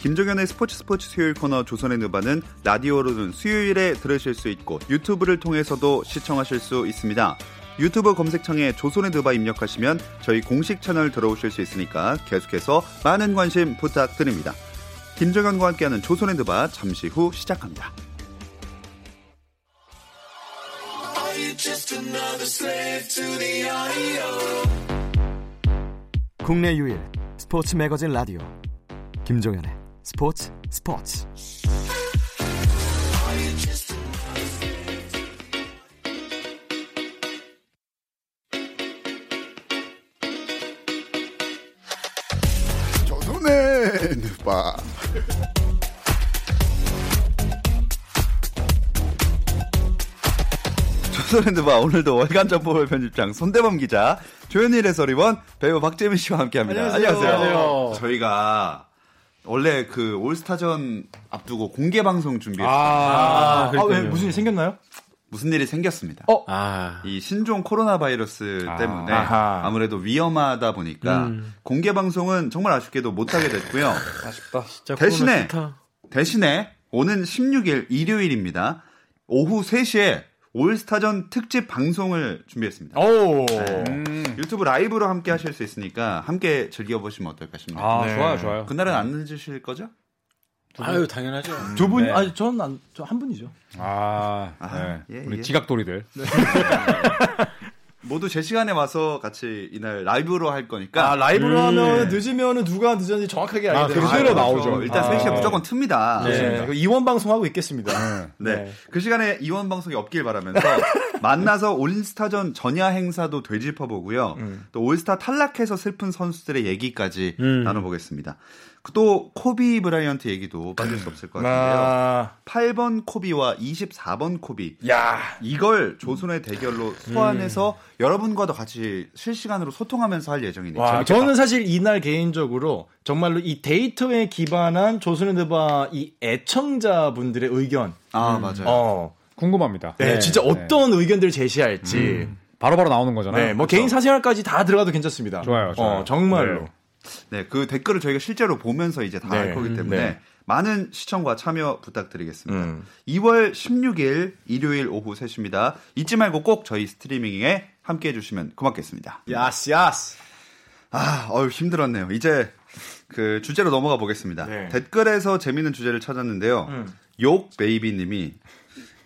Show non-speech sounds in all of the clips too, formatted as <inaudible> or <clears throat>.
김종현의 스포츠 스포츠 수요일 코너 조선의 느바는 라디오로는 수요일에 들으실 수 있고 유튜브를 통해서도 시청하실 수 있습니다. 유튜브 검색창에 조선의 느바 입력하시면 저희 공식 채널 들어오실 수 있으니까 계속해서 많은 관심 부탁드립니다. 김종현과 함께하는 조선의 느바 잠시 후 시작합니다. 국내 유일 스포츠 매거진 라디오 김종현의 스포츠 스포츠. 조선의 누바. 조선핸드바. 오늘도 월간 점프볼 편집장 손대범 기자 조현일 해설위원 배우 박재민 씨와 함께합니다. 안녕하세요. 저희가 원래 그 올스타전 앞두고 공개 방송 준비했어요. 아, 아, 왜 무슨 일 생겼나요? 무슨 일이 생겼습니다. 어? 아, 이 신종 코로나 바이러스 때문에 아하. 아무래도 위험하다 보니까 공개 방송은 정말 아쉽게도 못하게 됐고요. <laughs> 아쉽다. 진짜 대신에. 대신에 오는 16일 일요일입니다. 오후 3시에 올스타전 특집 방송을 준비했습니다. 오. 네. 유튜브 라이브로 함께 하실 수 있으니까 함께 즐겨보시면 어떨까 싶네요. 아, 좋아요, 좋아요. 그날은 안 늦으실 거죠? 아유, 당연하죠. 두 분, 네. 아니, 전 안, 저 한 분이죠. 아, 아, 네. 예, 우리 예. 지각돌이들. <laughs> 모두 제 시간에 와서 같이 이날 라이브로 할 거니까 아, 라이브로 음. 하면 늦으면 누가 늦었는지 정확하게 알게 아, 되죠. 그대로 아, 나오죠. 그렇죠. 일단 아. 3시에 무조건 틉니다. 네. 그 이원 방송하고 있겠습니다. 네. 네. 그 시간에 이원 방송이 없길 바라면서 <laughs> 만나서 올스타전 전야 행사도 되짚어보고요. 음. 또 올스타 탈락해서 슬픈 선수들의 얘기까지 음. 나눠보겠습니다. 또 코비 브라이언트 얘기도 빠질 수 없을 것 같은데요. 아, 8번 코비와 24번 코비 야. 이걸 조선의 대결로 소환해서 여러분과도 같이 실시간으로 소통하면서 할 예정이네요. 와, 저는 사실 이날 개인적으로 정말로 이 데이터에 기반한 조선의드바 이 애청자분들의 의견, 아 맞아요. 어, 궁금합니다. 네, 네. 진짜 어떤 의견들을 제시할지, 바로 바로 나오는 거잖아요. 네, 뭐 개인 사생활까지 다 들어가도 괜찮습니다. 좋아요, 좋아요. 어, 정말로. 네. 네, 그 댓글을 저희가 실제로 보면서 이제 다알 네. 거기 때문에 네. 많은 시청과 참여 부탁드리겠습니다. 음. 2월 16일 일요일 오후 3시입니다. 잊지 말고 꼭 저희 스트리밍에 함께 해주시면 고맙겠습니다. 야스, 야스. 아, 어유 힘들었네요. 이제 그 주제로 넘어가 보겠습니다. 네. 댓글에서 재밌는 주제를 찾았는데요. 음. 욕 베이비님이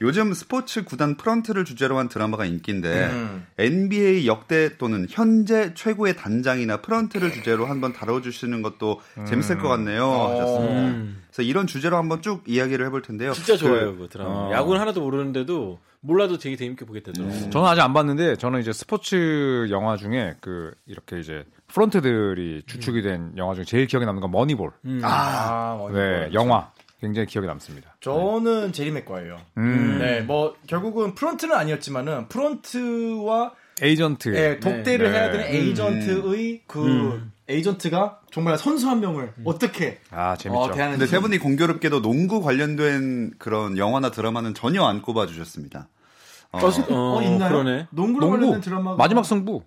요즘 스포츠 구단 프런트를 주제로 한 드라마가 인기인데 음. NBA 역대 또는 현재 최고의 단장이나 프런트를 주제로 한번 다뤄주시는 것도 재밌을 것 같네요. 하셨습니다. 음. 그래서 이런 주제로 한번 쭉 이야기를 해볼 텐데요. 진짜 그- 좋아요, 그 드라마. 어. 야구는 하나도 모르는데도 몰라도 되게 재밌게 보게 되더라고요. 저는 아직 안 봤는데 저는 이제 스포츠 영화 중에 그 이렇게 이제 프런트들이 주축이 된 영화 중에 제일 기억에 남는 건 머니볼. 아, 네, 영화 굉장히 기억에 남습니다. 저는 제리 맥과이어예요. 음. 네, 뭐 결국은 프런트는 아니었지만은 프런트와 에이전트. 예, 독대를 네. 해야 되는 에이전트의 그 에이전트가 정말 선수 한 명을 어떻게 아 재밌죠. 어, 대하는지. 근데 세 분이 공교롭게도 농구 관련된 그런 영화나 드라마는 전혀 안 꼽아주셨습니다. 어, 어, 있나요? 그러네. 농구로 농구 관련된 드라마가 마지막 승부.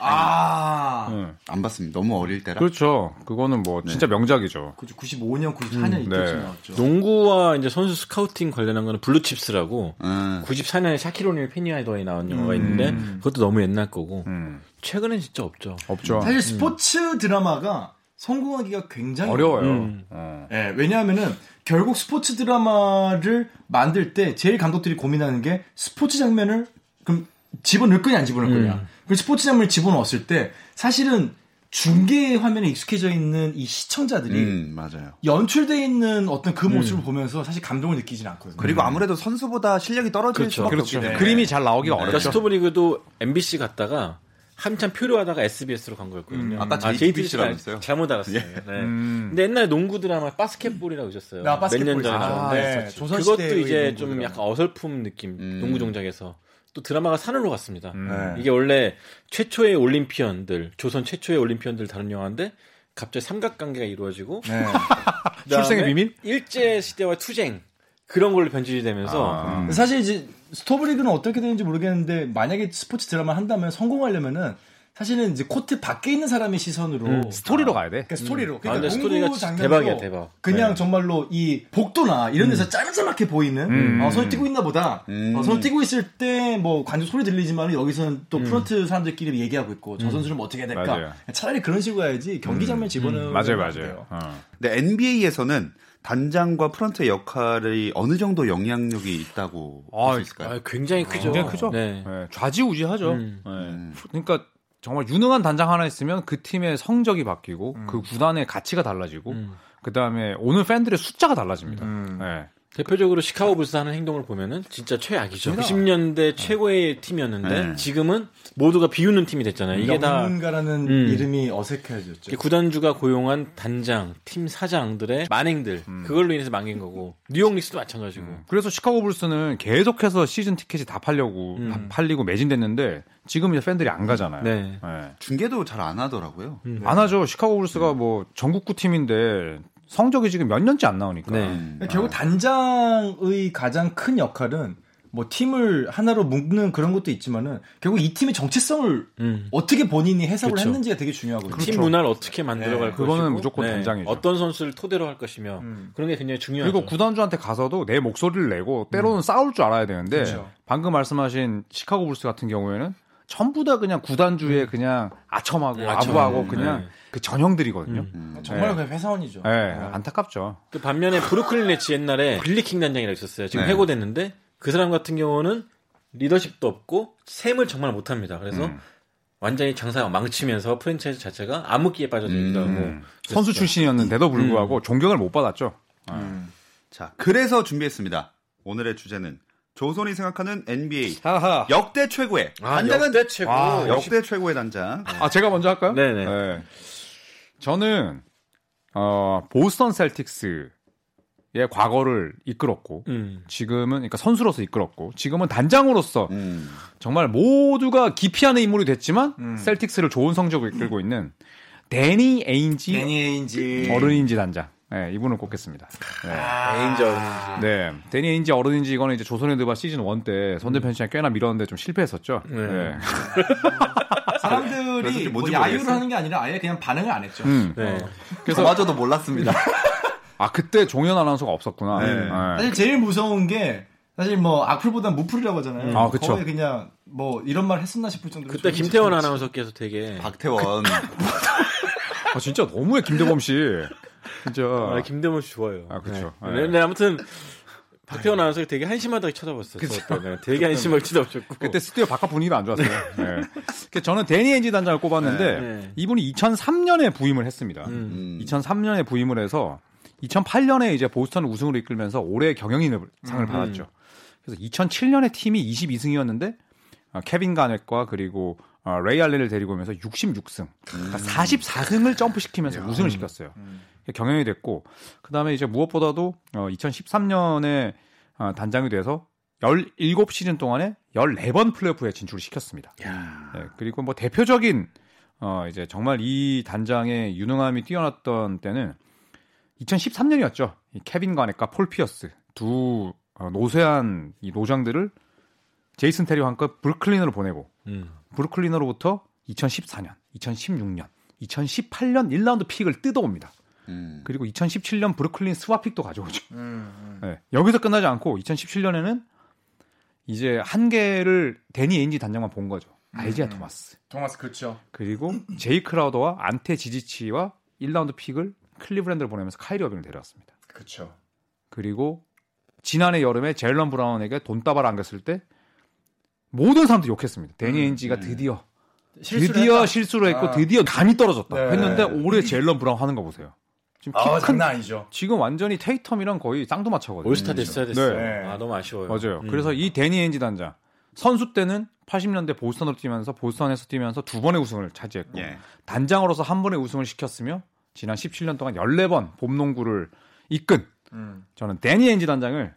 아, 네. 안 봤습니다. 너무 어릴 때라. 그렇죠. 그거는 뭐 진짜 명작이죠. 그죠 95년, 94년 이때쯤 네. 나왔죠. 농구와 이제 선수 scouting 관련한 거는 블루칩스라고 음. 94년에 샤킬 오닐 페니 하더웨이 나온 영화가 있는데 그것도 너무 옛날 거고 음. 최근엔 진짜 없죠. 없죠. 사실 스포츠 드라마가 성공하기가 굉장히 어려워요. 음. 어. 예, 왜냐하면은 결국 스포츠 드라마를 만들 때 제일 감독들이 고민하는 게 스포츠 장면을 그럼 집어넣을 거냐 안 집어넣을 거냐. 그 스포츠 장면을 집어넣었을 때 사실은 중계 화면에 익숙해져 있는 이 시청자들이 음, 맞아요. 연출돼 있는 어떤 그 모습을 보면서 사실 감동을 느끼진 않거든요. 그리고 아무래도 선수보다 실력이 떨어질 그렇죠. 수밖에 그렇죠. 없기 때문에. 그림이 잘 나오기가 그러니까 어렵죠. 스토브리그도 MBC 갔다가 한참 표류하다가 SBS로 간 거였거든요. 아까 아, JTBC 라고 JTBC 했어요? 잘못 알았어요. 네. 음. 근데 옛날에 농구 드라마 바스켓볼이라고 있었어요. 아, 바스켓볼 몇년 전에 있었죠. 나왔는데 네, 그것도 조선시대의 이제 농구 좀 드라마. 약간 어설픈 느낌. 음. 농구 종작에서 또 드라마가 산으로 갔습니다. 음. 네. 이게 원래 최초의 Olympian들, 조선 최초의 Olympian들 다룬 영화인데 갑자기 삼각관계가 이루어지고 네. <laughs> <laughs> 출생의 비밀? 일제 시대와 투쟁 그런 걸로 변질이 되면서 아. 사실 이제 스토브리그는 어떻게 되는지 모르겠는데 만약에 스포츠 드라마 를 한다면 성공하려면은 사실은 이제 코트 밖에 있는 사람의 시선으로 음, 스토리로 가야 돼. 그러니까 스토리로 아, 그러니까 근데 농구 스토리가 대박이야, 대박. 그냥 네. 정말로 이 복도나 이런 데서 짤짤하게 보이는 음. 어, 선수 뛰고 있나 보다 음. 어, 선수 뛰고 있을 때 뭐 관중 소리 들리지만 여기서는 또 프런트 사람들끼리 얘기하고 있고 저 선수는 뭐 어떻게 해야 될까 맞아요. 차라리 그런 식으로 해야지 경기 장면 집어넣는 맞아요, 맞아요. 어. 근데 NBA에서는 단장과 프런트의 역할이 어느 정도 영향력이 있다고 아, 볼수 있을까요? 아, 굉장히 크죠. 굉장히 크죠. 네. 예, 좌지우지하죠. 음. 예. 음. 그러니까 정말 유능한 단장 하나 있으면 그 팀의 성적이 바뀌고 그 구단의 가치가 달라지고 음. 그 다음에 오는 팬들의 숫자가 달라집니다. 음. 예. 대표적으로 시카고 불스 하는 행동을 보면은 진짜 최악이죠. 맞습니다. 90년대 최고의 팀이었는데 네. 지금은 모두가 비웃는 팀이 됐잖아요. 이게 다 영문가라는 음. 이름이 어색해졌죠. 구단주가 고용한 단장, 팀 사장들의 만행들 그걸로 인해서 망긴 거고 뉴욕 닉스도 마찬가지고. 그래서 시카고 불스는 계속해서 시즌 티켓이 다 팔려고 음. 다 팔리고 매진됐는데 지금 이제 팬들이 안 가잖아요. 네. 예. 중계도 잘 안 하더라고요. 음. 안 하죠. 시카고 불스가 뭐 전국구 팀인데 성적이 지금 몇 년째 안 나오니까. 네. 음. 결국 단장의 가장 큰 역할은 뭐 팀을 하나로 묶는 그런 것도 있지만은 결국 이 팀의 정체성을 음. 어떻게 본인이 해석을 그렇죠. 했는지가 되게 중요하거든요. 팀 문화를 어떻게 만들어갈 네, 것이고 그거는 무조건 단장이죠. 어떤 선수를 토대로 할 것이며 음. 그런 게 굉장히 중요하죠. 그리고 구단주한테 가서도 내 목소리를 내고 때로는 싸울 줄 알아야 되는데 그렇죠. 방금 말씀하신 시카고 불스 같은 경우에는 전부 다 그냥 구단주에 그냥 아첨하고 음. 아첨. 아부하고 음, 그냥 네. 그 전형들이거든요. 음. 정말 네. 그냥 회사원이죠. 예, 네. 안타깝죠. 그 반면에 브루클린 네츠 옛날에 빌리킹 단장이라고 있었어요. 지금 네. 해고됐는데 그 사람 같은 경우는 리더십도 없고 셈을 정말 못합니다. 그래서 음. 완전히 장사가 망치면서 프랜차이즈 자체가 암흑기에 빠져들기도 음. 하고 선수 출신이었는데도 불구하고 존경을 못 받았죠. 음. 자, 그래서 준비했습니다. 오늘의 주제는 조선이 생각하는 NBA 하하. 역대 최고의 아, 단장은 역대 최고. 아, 역대 최고의 단장. 아, 제가 먼저 할까요? 네네. 네. 저는 어, 보스턴 셀틱스의 과거를 이끌었고 음. 지금은 그러니까 선수로서 이끌었고 지금은 단장으로서 음. 정말 모두가 기피하는 인물이 됐지만 음. 셀틱스를 좋은 성적을 이끌고 있는 데니 에인지 데니 에인지 어른인지 단장. 네, 이분을 꼽겠습니다. 네. 에인저 어른인지. 네. 데니 에인지 어른인지 이거는 이제 조선의 드바 시즌 1 때 선대편 시장 꽤나 밀었는데 좀 실패했었죠. 네. 네. <laughs> 사람들이 뭐 야유를 모르겠어요. 하는 게 아니라 아예 그냥 반응을 안 했죠. 음. 네. 그래서 저마저도 몰랐습니다. 아, 그때 종현 아나운서가 없었구나. 네. 네. 사실 제일 무서운 게 사실 뭐 악플보다 무플이라고 하잖아요. 아, 그쵸. 거의 그냥 뭐 이런 말 했었나 싶을 정도로 그때 김태원. 아나운서께서 되게 박태원. <laughs> 아, 진짜 너무해, 김대범 씨. 진짜. 아, 김대문 씨 좋아요. 아, 그쵸. 네. 네. 근데 아무튼 박태원 아나운서가 되게 한심하다고 쳐다봤어요. 저 때. 네, 되게 한심하게 쳐다보셨고. 그때 스튜디오 바깥 분위기도 안 좋았어요. 네. 그래서 저는 데니 엔지 단장을 꼽았는데 네. 이분이 2003년에 부임을 했습니다. 음. 음. 2003년에 부임을 해서 2008년에 이제 보스턴을 우승으로 이끌면서 올해 경영인을 상을 음. 받았죠. 그래서 2007년에 팀이 22승이었는데 어, 케빈 가넷과 그리고 어, 레이 알렌을 데리고 오면서 66승, 그러니까 44승을 점프시키면서 우승을 시켰어요. 경영이 됐고 그다음에 이제 무엇보다도 어, 2013년에 어, 단장이 돼서 17시즌 동안에 14번 플레이오프에 진출을 시켰습니다. 네, 그리고 뭐 대표적인 어 이제 정말 이 단장의 유능함이 뛰어났던 때는 2013년이었죠. 이 케빈 가넷과 폴 피어스 두 어, 노쇠한 이 노장들을 제이슨 테리와 함께 브루클린으로 보내고 음. 브루클린으로부터 2014년, 2016년, 2018년 1라운드 pick을 뜯어옵니다. 음. 그리고 2017년 브루클린 swap pick도 가져오죠. 음, 음. 네, 여기서 끝나지 않고 2017년에는 이제 한 개를 데니 에인지 단장만 본 거죠. 알지아 음. 토마스. 토마스 그렇죠. 그리고 제이 크라우더와 안테 지지치와 1라운드 pick을 클리브랜드를 보내면서 카이리 어빙을 데려왔습니다. 그렇죠. 그리고 지난해 여름에 젤런 브라운에게 돈다발 안겼을 때 모든 사람들이 욕했습니다. 데니 음, 에인지가 음. 드디어 실수를 드디어 했다. 실수를 했고 아. 드디어 감이 떨어졌다 네. 했는데 올해 젤런 브라운 하는 거 보세요. 지금 키 아, 큰 장난 아니죠. 지금 완전히 테이텀이랑 거의 쌍두마차거든요. 올스타 됐어야 됐어요. 네. 아 너무 아쉬워요. 맞아요. 음. 그래서 이 데니 엔지 단장 선수 때는 80년대 보스턴으로 뛰면서 보스턴에서 뛰면서 두 번의 우승을 차지했고 예. 단장으로서 한 번의 우승을 시켰으며 지난 17년 동안 14번 봄농구를 이끈 음. 저는 데니 엔지 단장을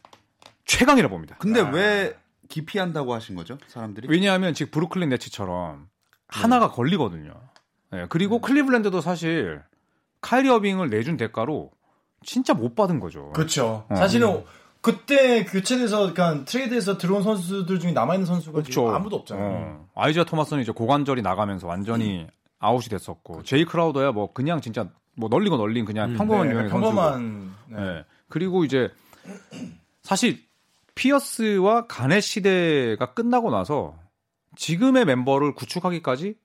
최강이라 봅니다. 근데 아. 왜 기피한다고 하신 거죠, 사람들이? 왜냐하면 지금 브루클린 네츠처럼 하나가 걸리거든요. 네, 그리고 클리블랜드도 사실 카이리 어빙을 내준 대가로 진짜 못 받은 거죠. 그렇죠. 어. 사실은 그때 교체돼서 그러니까 트레이드에서 들어온 선수들 중에 남아 있는 선수가 지금 그렇죠. 아무도 없잖아요. 어. 아이제아 토마스는 이제 고관절이 나가면서 완전히 아웃이 됐었고 제이 크라우더야 뭐 그냥 진짜 뭐 널리고 널린 그냥 평범한 네, 유형의 선수고. 평범한 네. 네. 그리고 이제 사실 피어스와 가넷 시대가 끝나고 나서 지금의 멤버를 구축하기까지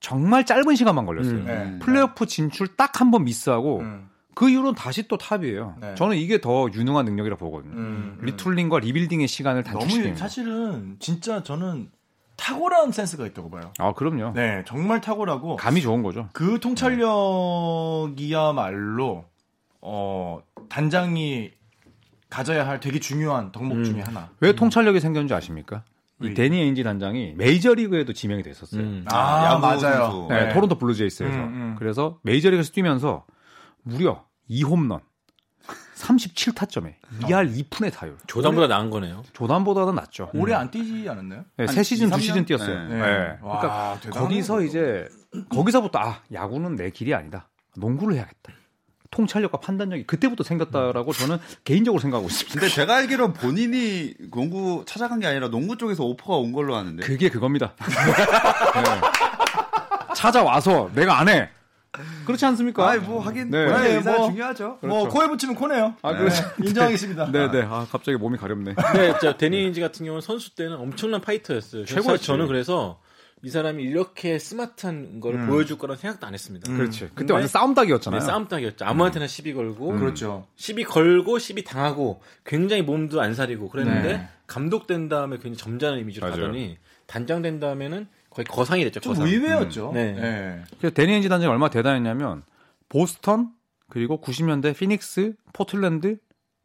정말 짧은 시간만 걸렸어요. 음. 네. 플레이오프 진출 딱 한 번 미스하고 음. 그 이후로는 다시 또 탑이에요. 네. 저는 이게 더 유능한 능력이라 보거든요. 음. retooling과 rebuilding의 시간을 너무 단축시키는 거. 사실은 진짜 저는 탁월한 센스가 있다고 봐요. 아 그럼요. 네, 정말 탁월하고 감이 좋은 거죠. 그 통찰력이야말로 어 단장이 가져야 할 되게 중요한 덕목 음. 중에 하나. 왜 통찰력이 생겼는지 아십니까? 이 왜? 데니 에인지 단장이 메이저리그에도 지명이 됐었어요. 음. 아, 야구 맞아요. 네, 네. 토론토 블루제이스에서. 음, 음. 그래서 메이저리그에서 뛰면서 무려 2홈런, 37타점에 2할 2푼의 타율. 조단보다 나은 거네요. 조단보다는 낫죠. 올해 안 뛰지 않았나요? 네, 한세 시즌, 이, 두삼 시즌 년? 뛰었어요. 네. 네. 와, 그러니까 거기서. 이제 거기서부터 아 야구는 내 길이 아니다. 농구를 해야겠다. 통찰력과 판단력이 그때부터 생겼다라고 저는 개인적으로 생각하고 있습니다. 근데 제가 알기로 본인이 농구 찾아간 게 아니라 농구 쪽에서 오퍼가 온 걸로 아는데. 그게 그겁니다. <laughs> 네. 찾아와서 내가 안 해. 그렇지 않습니까? 아이 뭐 하긴 네. 네, 의사가 뭐. 중요하죠. 뭐 코에 붙이면 코네요. 아, 네, 그렇죠. 인정하겠습니다. 네 네. 아 갑자기 몸이 가렵네. 근데 저 데니인지 같은 경우는 선수 때는 엄청난 파이터였어요. 최고였지. 최고 저는 그래서 이 사람이 이렇게 스마트한 걸 음. 보여줄 거란 생각도 안 했습니다. 그렇지. 그때 근데- 완전 싸움닭이었잖아요. 네, 싸움닭이었죠. 아무한테나 시비 걸고 그렇죠. 시비 걸고 시비 당하고 굉장히 몸도 안 사리고 그랬는데 네. 감독 된 다음에 굉장히 점잖은 이미지로 맞아요. 가더니 단장 된 다음에는 거의 거상이 됐죠. 좀 거상. 의외였죠. 음. 네. 네. 그래서 데니 에인지 단장이 얼마나 대단했냐면 보스턴 그리고 90년대 피닉스, 포틀랜드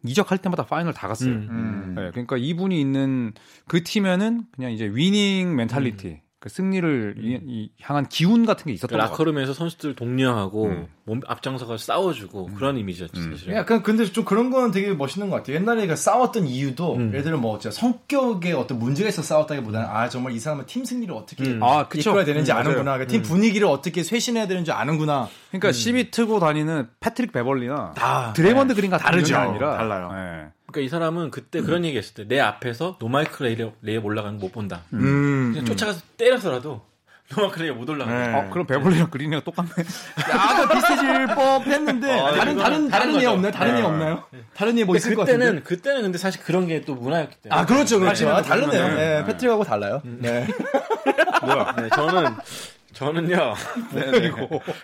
이적할 때마다 파이널 다 갔어요. 음. 음. 네, 그러니까 이분이 있는 그 팀에는 그냥 이제 winning mentality, 그 승리를 이- 이 향한 기운 같은 게 있었던 그것 같아요. 라커룸에서 선수들 독려하고 음. 몸 앞장서가 싸워주고 그런 이미지였죠. 음. 사실은. 약간 근데 좀 그런 건 되게 멋있는 것 같아요. 옛날에 그 싸웠던 이유도 음. 예를 들어 뭐 진짜 성격에 어떤 문제가 있어 싸웠다기보다는 아 정말 이 사람은 팀 승리를 어떻게 음. 아, 그쵸. 이끌어야 되는지 음. 아는구나. 그팀 분위기를 어떻게 쇄신해야 되는지 아는구나. 그러니까 시비 트고 다니는 패트릭 베벌리나 다 드레먼드 네. 그린 같은 다르죠. 아니라 달라요. 네. 그러니까 이 사람은 그때 그런 얘기 했을 때 내 앞에서 노마크 레이업, 레이업 올라가는 거 못 본다. 음. 그냥 쫓아가서 때려서라도 <laughs> 노마크 레이업 못 올라가. 네. 어, 그럼 베벌리랑 그린이랑 똑같네. 약간 비슷해질 <laughs> 법했는데 어, 다른 이거는 다른 다른 다른 예 거죠. 없나요? 다른 예 네. 없나요? 다른 예뭐 있을 것 그때는 같은데. 그때는 근데 사실 그런 게 또 문화였기 때문에. 아 그렇죠 그렇죠. 아, 다르네요. 네, 네. 패트릭하고 달라요. 네. <laughs> 네, 저는 저는요 네,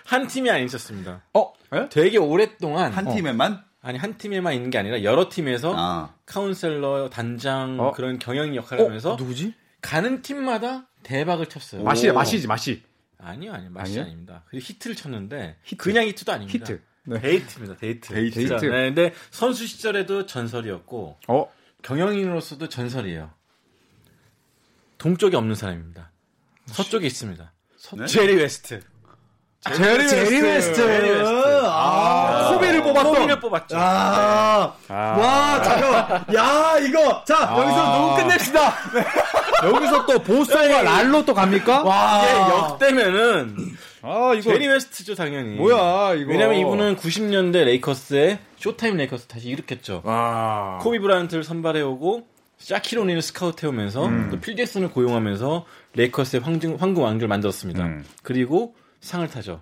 한 팀이 아니 있었습니다. 어? 되게 오랫동안 한 팀에만? 아니 한 팀에만 있는 게 아니라 여러 팀에서 아. 카운셀러, 단장 어? 그런 경영 역할을 하면서 누구지? 가는 팀마다 대박을 쳤어요. 마사이 마사이지 마사이. 아니요, 아니요, 마사이 아니에요? 아닙니다. 그리고 히트를 쳤는데 그냥 히트도 아닙니다. 히트. 네. 대히트입니다. 대히트. 대히트. 진짜. 대히트. 네, 근데 선수 시절에도 전설이었고 어 경영인으로서도 전설이에요. 동쪽에 없는 사람입니다. 서쪽에 있습니다. 네? 제리 웨스트. 제리 제리 웨스트. 제리 웨스트. 아, 코비를 뽑았어. 코비를 뽑았죠. 아, 아. 와, 잠깐. 야, 이거. 자, 여기서 아. 너무 끝냅시다. <laughs> 여기서 또 보스턴과 LAL로 또 갑니까? 와. 이게 역대면은 아 이거 제리 웨스트죠 당연히. 뭐야 이거? 왜냐면 이분은 90년대 레이커스의 쇼타임 레이커스 다시 일으켰죠. 와. 코비 브라이언트를 선발해오고 샤킬 오닐을 스카우트해오면서 또 필 잭슨을 고용하면서 레이커스의 황금, 황금 왕조를 만들었습니다. 음. 그리고 상을 타죠.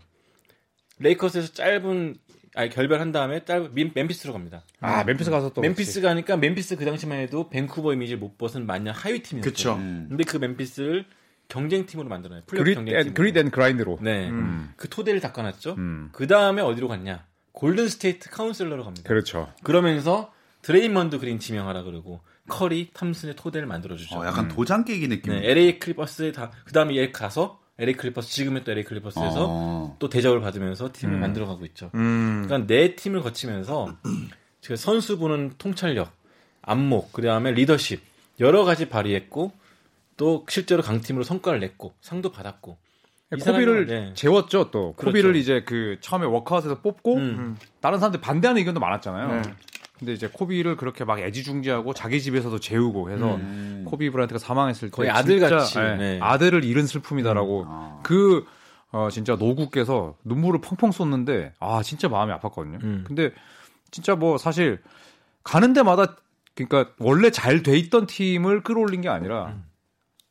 레이커스에서 짧은 아니 결별한 다음에 짧은 민- 멤피스로 갑니다. 아 멤피스 가서 또 멤피스 가니까 멤피스 그 당시만 해도 밴쿠버 이미지를 못 벗은 만년 하위 팀이었죠. 그쵸. 음. 근데 그 멤피스를 경쟁팀으로 만들어요. 플레이오프 grit 경쟁팀으로. and grit and grind로. 네. 음. 그 토대를 닦아놨죠. 음. 그 다음에 어디로 갔냐? 골든 스테이트 카운슬러로 갑니다. 그렇죠. 그러면서 드레이먼드 그린 지명하라 그러고 커리 탐슨의 토대를 만들어주죠. 어, 약간 도장 깨기 느낌. 네, LA 클리퍼스에 다, 그 다음에 얘 가서 LA 클리퍼스, 지금의 또 LA 클리퍼스에서 어. 또 대접을 받으면서 팀을 음. 만들어가고 있죠. 음. 그러니까 네 팀을 거치면서 <clears throat> 그 선수 보는 통찰력, 안목, 그 다음에 리더십 여러 가지 발휘했고 또 실제로 강팀으로 성과를 냈고 상도 받았고 이 코비를 네. 재웠죠 또. 그렇죠. 코비를 이제 그 처음에 워크아웃에서 뽑고 음. 다른 사람들 반대하는 의견도 많았잖아요. 네. 근데 이제 코비를 그렇게 막 애지중지하고 자기 집에서도 재우고 해서 음. 코비 브라이언트가 사망했을 때 거의 아들같이, 예, 네. 아들을 잃은 슬픔이다라고 아. 그 어, 진짜 노구께서 눈물을 펑펑 쏟는데 아 진짜 마음이 아팠거든요. 음. 근데 진짜 뭐 사실 가는 데마다 그러니까 원래 잘 돼 있던 팀을 끌어올린 게 아니라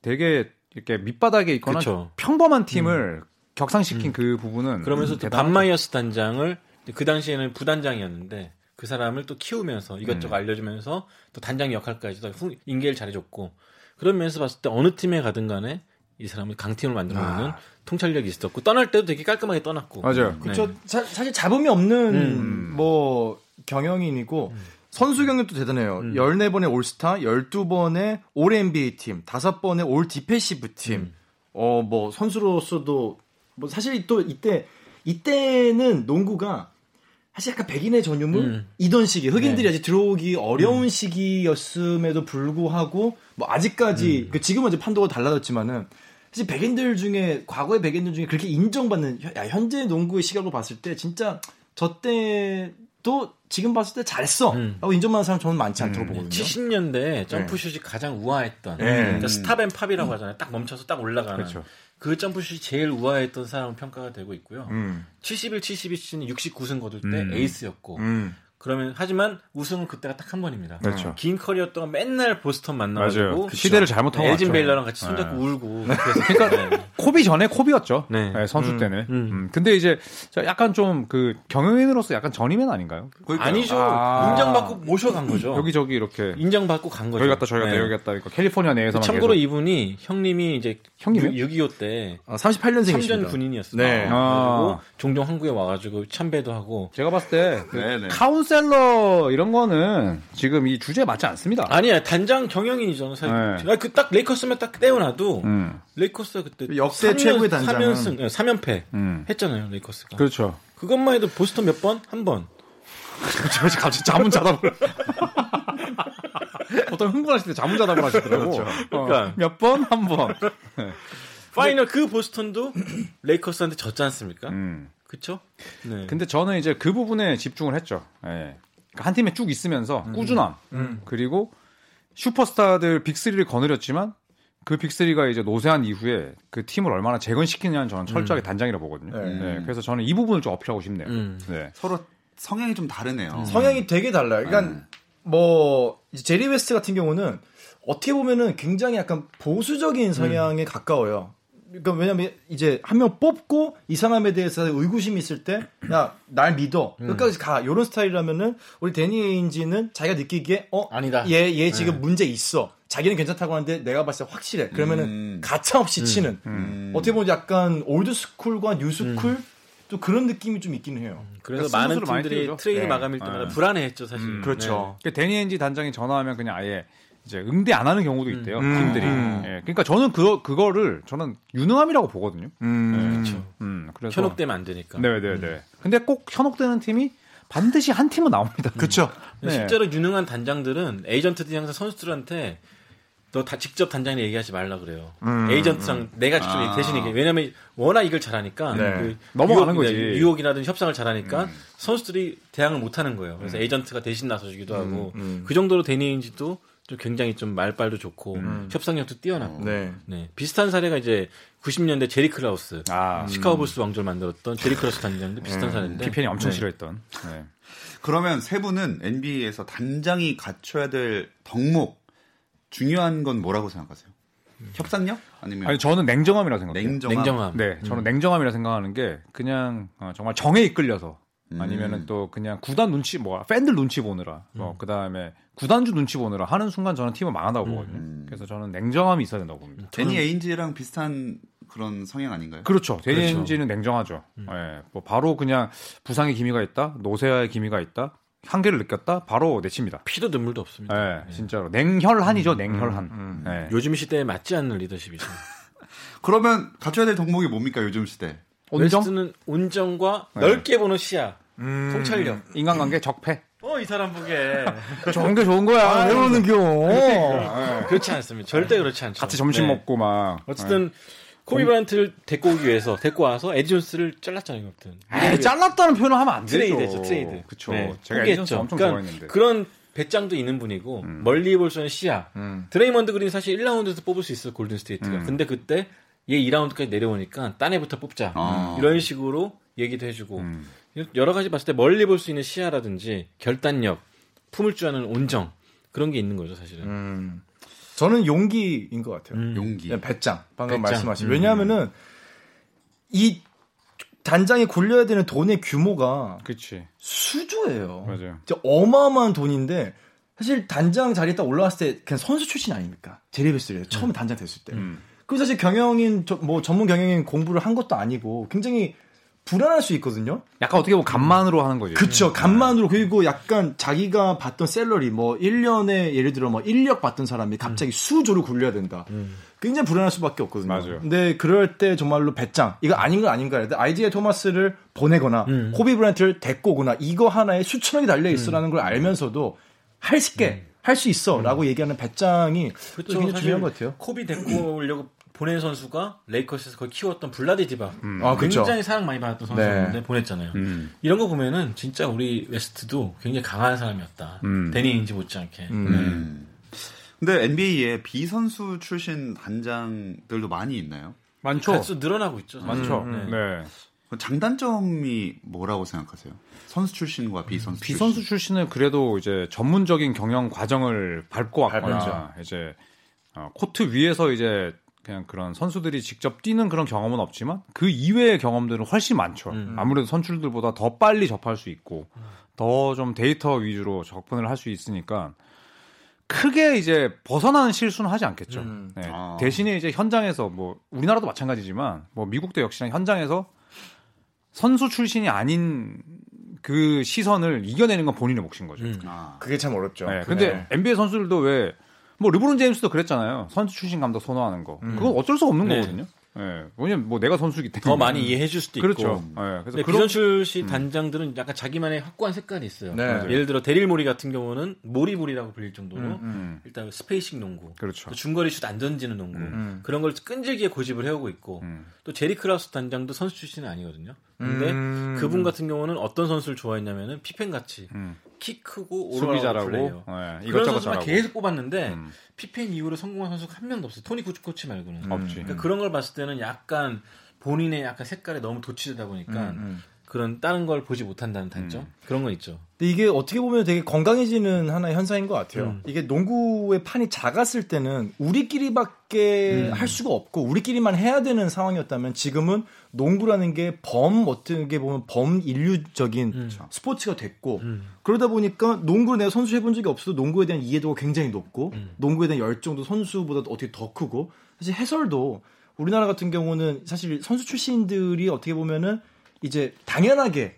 되게 이렇게 밑바닥에 있거나 그쵸. 평범한 팀을 격상시킨 그 부분은 그러면서. 반마이어스 단장을 그 당시에는 부단장이었는데 그 사람을 또 키우면서 이것저것 음. 알려주면서 또 단장 역할까지 도 인계를 잘해줬고 그런 면에서 봤을 때 어느 팀에 가든 간에 이 사람을 강팀을 만들어내는 통찰력이 있었고 떠날 때도 되게 깔끔하게 떠났고 맞아요. 네. 그쵸. 사, 실 잡음이 없는 음. 뭐 경영인이고 선수 경력도 대단해요. 14번의 올스타, 12번의 All NBA 팀, 5번의 All Defensive 팀. 어, 뭐 선수로서도 뭐 사실 또 이때 이때는 농구가 사실 약간 백인의 전유물 음. 이던 시기 흑인들이 네. 아직 들어오기 어려운 시기였음에도 불구하고 뭐 아직까지 그 지금은 이제 판도가 달라졌지만은 사실 백인들 중에 과거의 백인들 중에 그렇게 인정받는 현- 야, 현재 농구의 시각으로 봤을 때 진짜 저 때도 지금 봤을 때 잘했어 음. 라고 인정받는 사람 저는 많지 않다고 보거든요. 70년대 점프슛이 가장 우아했던 네. 그러니까 stop and pop이라고 하잖아요. 딱 멈춰서 딱 올라가는 그렇죠. 그 점프슛이 제일 우아했던 사람은 평가가 되고 있고요. 음. 71, 72 시즌 69승 거둘 때 음. 에이스였고 음. 그러면 하지만 우승은 그때가 딱 한 번입니다. 그렇죠. 긴 커리어 동안 맨날 보스턴. 만나가지고 그 시대를 잘못한 것 엘진. 베일러랑 같이 손잡고 네. 울고 <laughs> 그러니까 코비 전에 코비였죠. 네. 네, 선수 음, 때는. 음. 음, 근데 이제 저 약간 좀 그 경영인으로서 약간 journeyman 아닌가요? 그러니까요. 아니죠. 아. 인정받고 모셔간 거죠. 여기 저기 이렇게 인정받고 간 거죠. 여기 갔다 저기 갔다 네. 여기 갔다 그러니까 캘리포니아 내에서만 참고로 계속. 이분이 형님이 이제 형님이요? 6.25 때 아, 38년생이십니다. 참전 군인이었어요. 네. 그리고 아. 종종 한국에 와가지고 참배도 하고. 제가 봤을 때그네 네. 카운셀러 이런 거는 지금 이 주제에 맞지 않습니다. 아니야 단장 경영인이죠. 사실 네. 그딱 레이커스만 딱 떼어놔도 음, 레이커스가 그때 역대 최고의 단장은- 3연승, 3연패 음. 했잖아요. 레이커스가. 그렇죠. 그것만 해도 보스턴 몇 번? 한 번. 갑자기 자문 자답을. 보통 <laughs> 흥분하실 때 자문 자답을 하시더라고. 그러니까. 몇 번? 한 번. <laughs> final 그 보스턴도 레이커스한테 졌지 않습니까? 음. 그쵸? 네. 근데 저는 이제 그 부분에 집중을 했죠. 예. 그러니까 한 팀에 쭉 있으면서 꾸준함. 그리고 슈퍼스타들 big 3를 거느렸지만 그 big 3가 이제 노쇠한 이후에 그 팀을 얼마나 재건시키느냐는 저는 철저하게 단장이라 보거든요. 네. 네, 그래서 저는 이 부분을 좀 어필하고 싶네요. 음. 네. 서로 성향이 좀 다르네요. 성향이 되게 달라요. 그러니까 뭐 이제 제리 웨스트 같은 경우는 어떻게 보면은 굉장히 약간 보수적인 성향에 가까워요. 그러니까 왜냐면 이제 한 명 뽑고 이 사람에 대해서 의구심이 있을 때 야 날 믿어 끝까지 가 이런 스타일이라면은 우리 데니 에인지는 자기가 느끼기에 어 아니다. 얘 얘 지금 문제 있어 자기는 괜찮다고 하는데 내가 봤을 때 확실해 그러면은 음. 가차 없이 치는 음. 어떻게 보면 약간 old school과 new school 또 그런 느낌이 좀 있기는 해요. 그래서 그러니까 많은 팀들이. 트레이드 네. 마감일 때마다 네. 불안해했죠, 사실. 음, 그렇죠. 그러니까 데니 에인지 단장이 전화하면 그냥 아예 이제 응대 안 하는 경우도 있대요. 음. 팀들이. 음. 예, 그러니까 저는 그 그거를 저는 유능함이라고 보거든요. 음. 그렇죠. 음, 그래서 현혹되면 안 되니까. 네, 네, 네. 근데 꼭 현혹되는 팀이 반드시 한 팀은 나옵니다. 그렇죠. 네. 실제로 유능한 단장들은 에이전트들이 항상 선수들한테 너 다 직접 단장이 얘기하지 말라 그래요. 음, 에이전트랑 내가 직접 아. 대신 얘기. 왜냐면 워낙 이걸 잘하니까 네. 그 넘어가는 유혹, 거지. 네, 유혹이라든지 협상을 잘하니까 음. 선수들이 대항을 못 하는 거예요. 그래서 에이전트가 대신 나서주기도 하고 음. 그 정도로 데니인지도 좀 굉장히 좀 말빨도 좋고 협상력도 뛰어났고 네. 네. 비슷한 사례가 이제 90년대 제리 클라우스 아, 시카고 불스 왕조를 만들었던 제리 클라우스 단장도 비슷한 사례인데 피펜이 엄청 네. 싫어했던. 네. 그러면 세 분은 NBA에서 단장이 갖춰야 될 덕목 중요한 건 뭐라고 생각하세요? 협상력 아니면 아니 저는 냉정함이라 생각해요. 냉정함? 냉정함. 네, 저는 냉정함이라 생각하는 게 그냥 어, 정말 정에 이끌려서 음. 아니면은 또 그냥 구단 눈치 뭐 팬들 눈치 보느라 뭐 그다음에 구단주 눈치 보느라 하는 순간 저는 팀을 망한다고 보거든요. 음. 그래서 저는 냉정함이 있어야 된다고 봅니다. 데니 에인지랑 비슷한 그런 성향 아닌가요? 그렇죠. 그렇죠. 데니엔지는 냉정하죠. 예, 뭐 바로 그냥 부상의 기미가 있다, 노세아의 기미가 있다, 한계를 느꼈다, 바로 내칩니다. 피도 눈물도 없습니다. 예, 진짜로 냉혈한이죠, 냉혈한. 예. 요즘 시대에 맞지 않는 리더십이죠. <laughs> 그러면 갖춰야 될 덕목이 뭡니까 요즘 시대? 온정, 웨스트는 온정과 네. 넓게 보는 시야, 통찰력. 인간관계 적폐. 어, 이 사람 보기에. 좋은 <laughs> 게 좋은 거야. 외우는 겨. 그렇지 않습니다. 절대 그렇지 않죠. 같이 점심 네. 먹고 막. 어쨌든 코비 브라이언트를 데리고 오기 위해서 데리고 와서 에디 존스를 잘랐잖아요, 아무튼. 에이, 잘랐다는 표현을 하면 안 되죠. 트레이드죠, 트레이드. 그쵸. 네, 제가. 에디 존스 엄청 그러니까 좋아했는데. 음. 그런 배짱도 있는 분이고 멀리 볼 수 있는 시야. 드레이먼드 그린 사실 1라운드에서 뽑을 수 있어 골든 스테이트가. 음. 근데 그때 얘 2라운드까지 내려오니까 딴 애부터 뽑자. 아. 이런 식으로 얘기도 해주고 음. 여러 가지 봤을 때 멀리 볼 수 있는 시야라든지 결단력, 품을 줄 아는 온정 그런 게 있는 거죠 사실은. 음. 저는 용기인 것 같아요. 음. 용기. 네, 배짱 방금 배짱. 말씀하신 음. 왜냐하면은 이 단장이 굴려야 되는 돈의 규모가 그치. 수조예요. 맞아요. 진짜 어마어마한 돈인데 사실 단장 자리에 딱 올라왔을 때 그냥 선수 출신 아닙니까? 제리 웨스트를 처음에 단장 됐을 때. 음. 그리고 사실 경영인 저- 뭐 전문 경영인 공부를 한 것도 아니고 굉장히 불안할 수 있거든요. 약간 어떻게 보면 감만으로 하는 거지. 그쵸. 감만으로 그리고 약간 자기가 받던 salary 뭐 1년에 예를 들어 뭐 1억 받던 사람이 갑자기 수조를 굴려야 된다. 굉장히 불안할 수밖에 없거든요. 맞아요. 근데 그럴 때 정말로 배짱 이거 아닌 건 아닌가 해도 아이제아 토마스를 보내거나 음. 코비 브라이언트를 데리고 오거나 이거 하나에 수천억이 달려 있어라는 걸 알면서도 할 수 있게 할 수 있어 라고 얘기하는 배짱이 또 그렇죠. 굉장히 중요한 것 같아요. 코비 데리고 오려고 보낸 선수가 레이커스에서 거의 키웠던 블라디 디박. 아, 그쵸. 굉장히 사랑 많이 받았던 선수였는데 네. 보냈잖아요. 음. 이런 거 보면은 진짜 우리 웨스트도 굉장히 강한 사람이었다. 음. 데니 에인지 못지않게. 음. 근데 NBA에 비선수 출신 단장들도 많이 있나요? 많죠. 갈수록 늘어나고 있죠. 사실. 많죠. 네. 네. 그 장단점이 뭐라고 생각하세요? 선수 출신과 비선수 비선수 출신은 그래도 이제 전문적인 경영 과정을 밟고 왔거나 밟았죠. 이제 어, 코트 위에서 이제 그냥 그런 선수들이 직접 뛰는 그런 경험은 없지만 그 이외의 경험들은 훨씬 많죠. 음. 아무래도 선출들보다 더 빨리 접할 수 있고 더좀 데이터 위주로 접근을 할 수 있으니까 크게 이제 벗어나는 실수는 하지 않겠죠. 음. 네. 아. 대신에 이제 현장에서 뭐 우리나라도 마찬가지지만 뭐 미국도 역시나 현장에서 선수 출신이 아닌 그 시선을 이겨내는 건 본인의 몫인 거죠. 음. 아, 그게 참 어렵죠. 네, 근데 NBA 선수들도 왜 뭐 르브론 제임스도 그랬잖아요. 선수 출신 감독 선호하는 거. 그건 어쩔 수 없는 네. 거거든요. 예. 왜냐면 뭐 내가 선수기 때문에 더 많이 이해해 줄 수도 있고. 그렇죠. 예. 그래서 그런 비선출 시 단장들은 약간 자기만의 확고한 색깔이 있어요. 네. 예를 들어 데릴 모리 같은 경우는 모리볼이라고 불릴 정도로 음. 일단 spacing 농구, 그렇죠. 또 중거리 슛 안 던지는 농구 음. 그런 걸 끈질기게 고집을 해오고 있고 음. 또 제리 크라우스 단장도 선수 출신은 아니거든요. 근데 음. 그분 같은 경우는 어떤 선수를 좋아했냐면은 피펜 같이 음. 키 크고 오버하고 잘하고 플레이어. 예, 그런 선수만 잘하고 계속 뽑았는데 음. 피펜 이후로 성공한 선수가 한 명도 없어요. 토니 쿠치 코치 말고는. 없지. 그러니까 그런 걸 봤을 때는 약간 본인의 약간 색깔에 너무 도취되다 보니까 음. 그런 다른 걸 보지 못한다는 단점 그런 건 있죠. 근데 이게 어떻게 보면 되게 건강해지는 하나의 현상인 것 같아요. 음. 이게 농구의 판이 작았을 때는 우리끼리밖에 할 수가 없고 우리끼리만 해야 되는 상황이었다면 지금은 농구라는 게 범 어떻게 보면 범인류적인 스포츠가 됐고 음. 그러다 보니까 농구를 내가 선수 해본 적이 없어도 농구에 대한 이해도가 굉장히 높고 음. 농구에 대한 열정도 선수보다 어떻게 더 크고 사실 해설도 우리나라 같은 경우는 사실 선수 출신들이 어떻게 보면은 이제 당연하게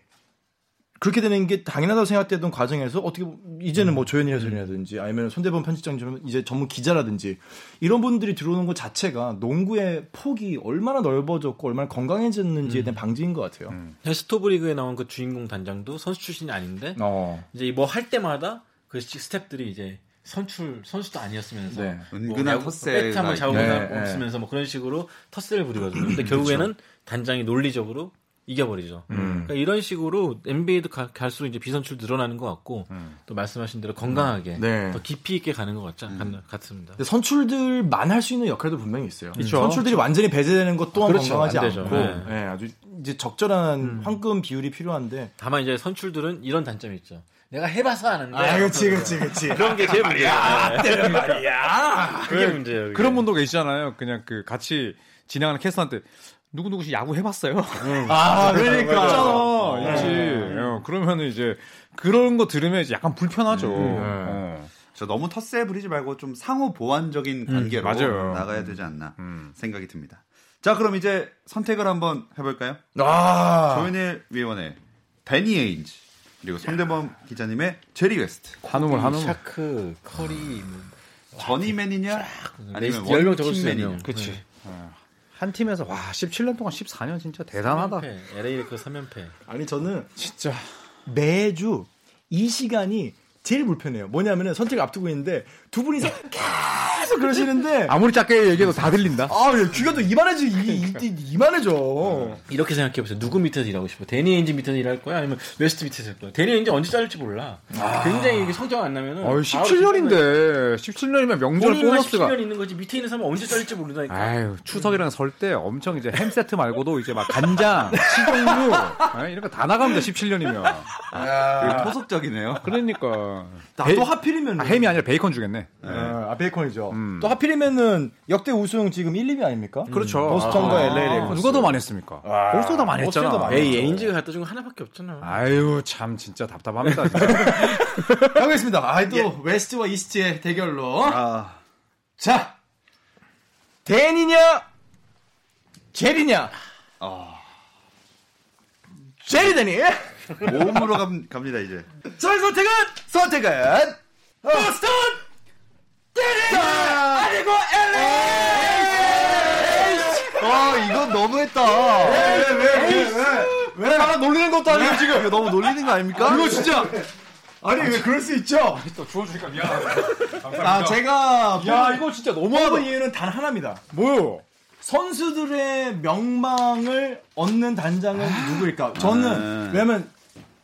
그렇게 되는 게 당연하다고 생각되던 과정에서 어떻게 보- 이제는 뭐 조현일 해설이라든지 아니면 손대범 편집장처럼 이제 전문 기자라든지 이런 분들이 들어오는 것 자체가 농구의 폭이 얼마나 넓어졌고 얼마나 건강해졌는지에 대한 반증인 것 같아요. 스토브 리그에 나온 그 주인공 단장도 선수 출신이 아닌데 어. 이제 뭐 할 때마다 그 시- 스탭들이 이제 선출 선수도 아니었으면서 네. 은근한 야구 텃세가 배트 한번 잡으면 네, 네. 없으면서 뭐 그런 식으로 텃세를 부리거든요. 근데 결국에는 단장이 논리적으로 이겨버리죠. 그러니까 이런 식으로 NBA도 가- 갈수록 이제 비선출 늘어나는 것 같고 또 말씀하신 대로 건강하게 네. 더 깊이 있게 가는 것 같자, 같습니다. 근데 선출들만 할 수 있는 역할도 분명히 있어요. 있죠. 선출들이 완전히 배제되는 것 또한 그렇죠. 건강하지. 않고 네. 예, 아주 이제 적절한 황금 비율이 필요한데 다만 이제 선출들은 이런 단점이 있죠. 내가 해봐서 아는데 그렇지 그렇지 <laughs> 그런 게 제일 문제예요. 네. 말이야. 그게 문제예요. 그게. 그런 분도 계시잖아요. 그냥 그 같이 진행하는 캐스터한테 누구 누구씩 야구 해봤어요. 아 <laughs> 그러니까 있잖아, 있지. 어, 그러면은 이제 그런 거 들으면 이제 약간 불편하죠. 어. 저 너무 텃세 부리지 말고 좀 상호 보완적인 관계로 맞아요. 나가야 되지 않나 음. 생각이 듭니다. 자, 그럼 이제 선택을 한번 해볼까요? 아 조현일 위원의 데니 에인지 그리고 손대범 기자님의 제리 웨스트. 한우물 한우물. 샤크, 커리, 뭐 journeyman이냐 아니면 네, 열명 적을 수 있는 one team man이냐? 그치. 어. 한 팀에서 와 17년 동안 14년 진짜 대단하다. LA 레이커 3연패. 아니 저는 진짜. 매주 이 시간이 제일 불편해요. 뭐냐면은 선택을 앞두고 있는데 두 분이서 <laughs> 계속 그러시는데 아무리 작게 얘기해도 다 들린다. 아, 예, 귀가 또 이만해져, 이, 이, 이, 만해져 이렇게 생각해보세요. 누구 밑에서 일하고 싶어? 데니 에인지 밑에서 일할 거야? 아니면 웨스트 밑에서 일 거야? 데니 에인지 언제 자를지 몰라. 굉장히 이게 성적 안 나면은. 어이, 17년인데 17년이면 명절 보너스가 17년 있는 거지 밑에 있는 사람 은 언제 자를지 모른다니까. 아유 추석이랑 설때 엄청 이제 햄 세트 말고도 이제 막 간장, 식용유 에, 이런 거 다 나갑니다 17년이면. 되게 토속적이네요. 그러니까 나 베- 또 하필이면 아, 햄이 아니라 베이컨 주겠네. 아, 베이컨이죠. 음. 또 하필이면은 역대 우승 지금 1, 2위 아닙니까? 그렇죠. 보스턴과 아, LA 레이커스. 누가 더 많이 했습니까? 벌써 더 많이 했잖아. 더 많이 에이 에인지가 갖다 준 거 하나밖에 없잖아. 아유 참 진짜 답답합니다. 진짜. <laughs> 가겠습니다. 아, 또 웨스트와 이스트의 대결로. 아, 자, 댄이냐, 제리냐. 제리 데니. 몸으로 감, 갑니다 이제. 저의 선택은 선택은 보스턴 데니 아니고 LA. 아 이건 너무했다. 왜 하나 놀리는 것도 아니고 지금. 이거 너무 놀리는 거 아닙니까? 이거 진짜. 아니 왜 그럴 수 있죠? 또 주워주니까 미안하다. 아 제가 야 이거 진짜 너무하다. 이유는 단 하나입니다. 뭐요? 선수들의 명망을 얻는 단장은 누구일까? 저는 네. 왜냐면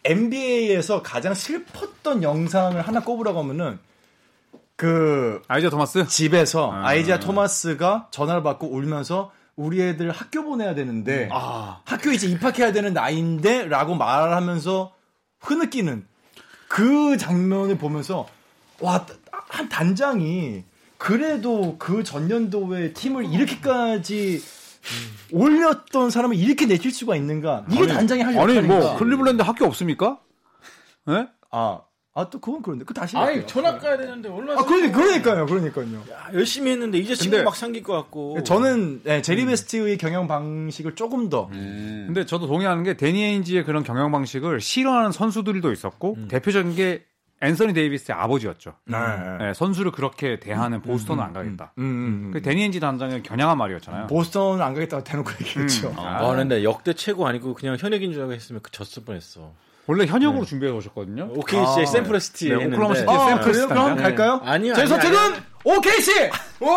NBA에서 가장 슬펐던 영상을 하나 꼽으라고 하면은 그 아이자 토마스? 집에서 아. 아이지아 토마스가 전화를 받고 울면서 우리 애들 학교 보내야 되는데 아. 학교 이제 입학해야 되는 나이인데 라고 말하면서 흐느끼는 그 장면을 보면서 와 한 단장이 그래도 그 전년도에 팀을 이렇게까지 올렸던 사람을 이렇게 내칠 수가 있는가 이게 단장이 할 아니 역할인가 뭐 클리블랜드 학교 없습니까? 예? 아, 아, 또 그건 그런데. 그 다시. 아이. 전학 가야 되는데 얼마나 아, 그러니까, 그러니까요, 그러니까요. 야, 열심히 했는데 이제 친구 막 생길 것 같고. 저는 네, 제리 베스트의 경영 방식을 조금 더. 근데 저도 동의하는 게 데니 에인지의 그런 경영 방식을 싫어하는 선수들도 있었고 대표적인 게 앤서니 데이비스의 아버지였죠. 네. 예, 선수를 그렇게 대하는 보스턴은 안 가겠다. 음, 음, 그 데니 에인지 단장의 겨냥한 말이었잖아요. 보스턴 안 가겠다고 대놓고 얘기했죠. 아, 근데 역대 최고 아니고 그냥 현역인 줄 알고 했으면 그 졌을 뻔했어. 원래 현역으로 준비해 오셨거든요. OKC 아, 샘 프레스티 네, 했는데. 오클라호마 시티 아, 샌 그래요? 그럼 네. 갈까요? 아니요, 제 선택은. OKC! 오! <laughs>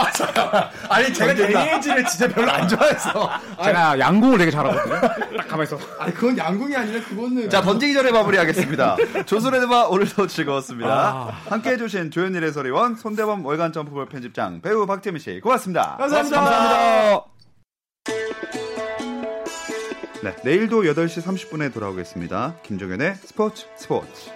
아, 잠깐만. 아니, 제가 데니 에인지를 진짜 별로 안 좋아해서. <laughs> 제가 양궁을 되게 잘하거든요. 딱 가만 있어. 아니, 그건 양궁이 아니라 그거는. 자 던지기 전에 마무리하겠습니다. 조선의 느바 오늘도 즐거웠습니다. 함께 해 주신 조현일 해설위원, 손대범 월간 점프볼 편집장, 배우 박재민 씨 고맙습니다. 감사합니다. 감사합니다. 네, 내일도 8시 30분에 돌아오겠습니다. 김종현의 스포츠 스포츠.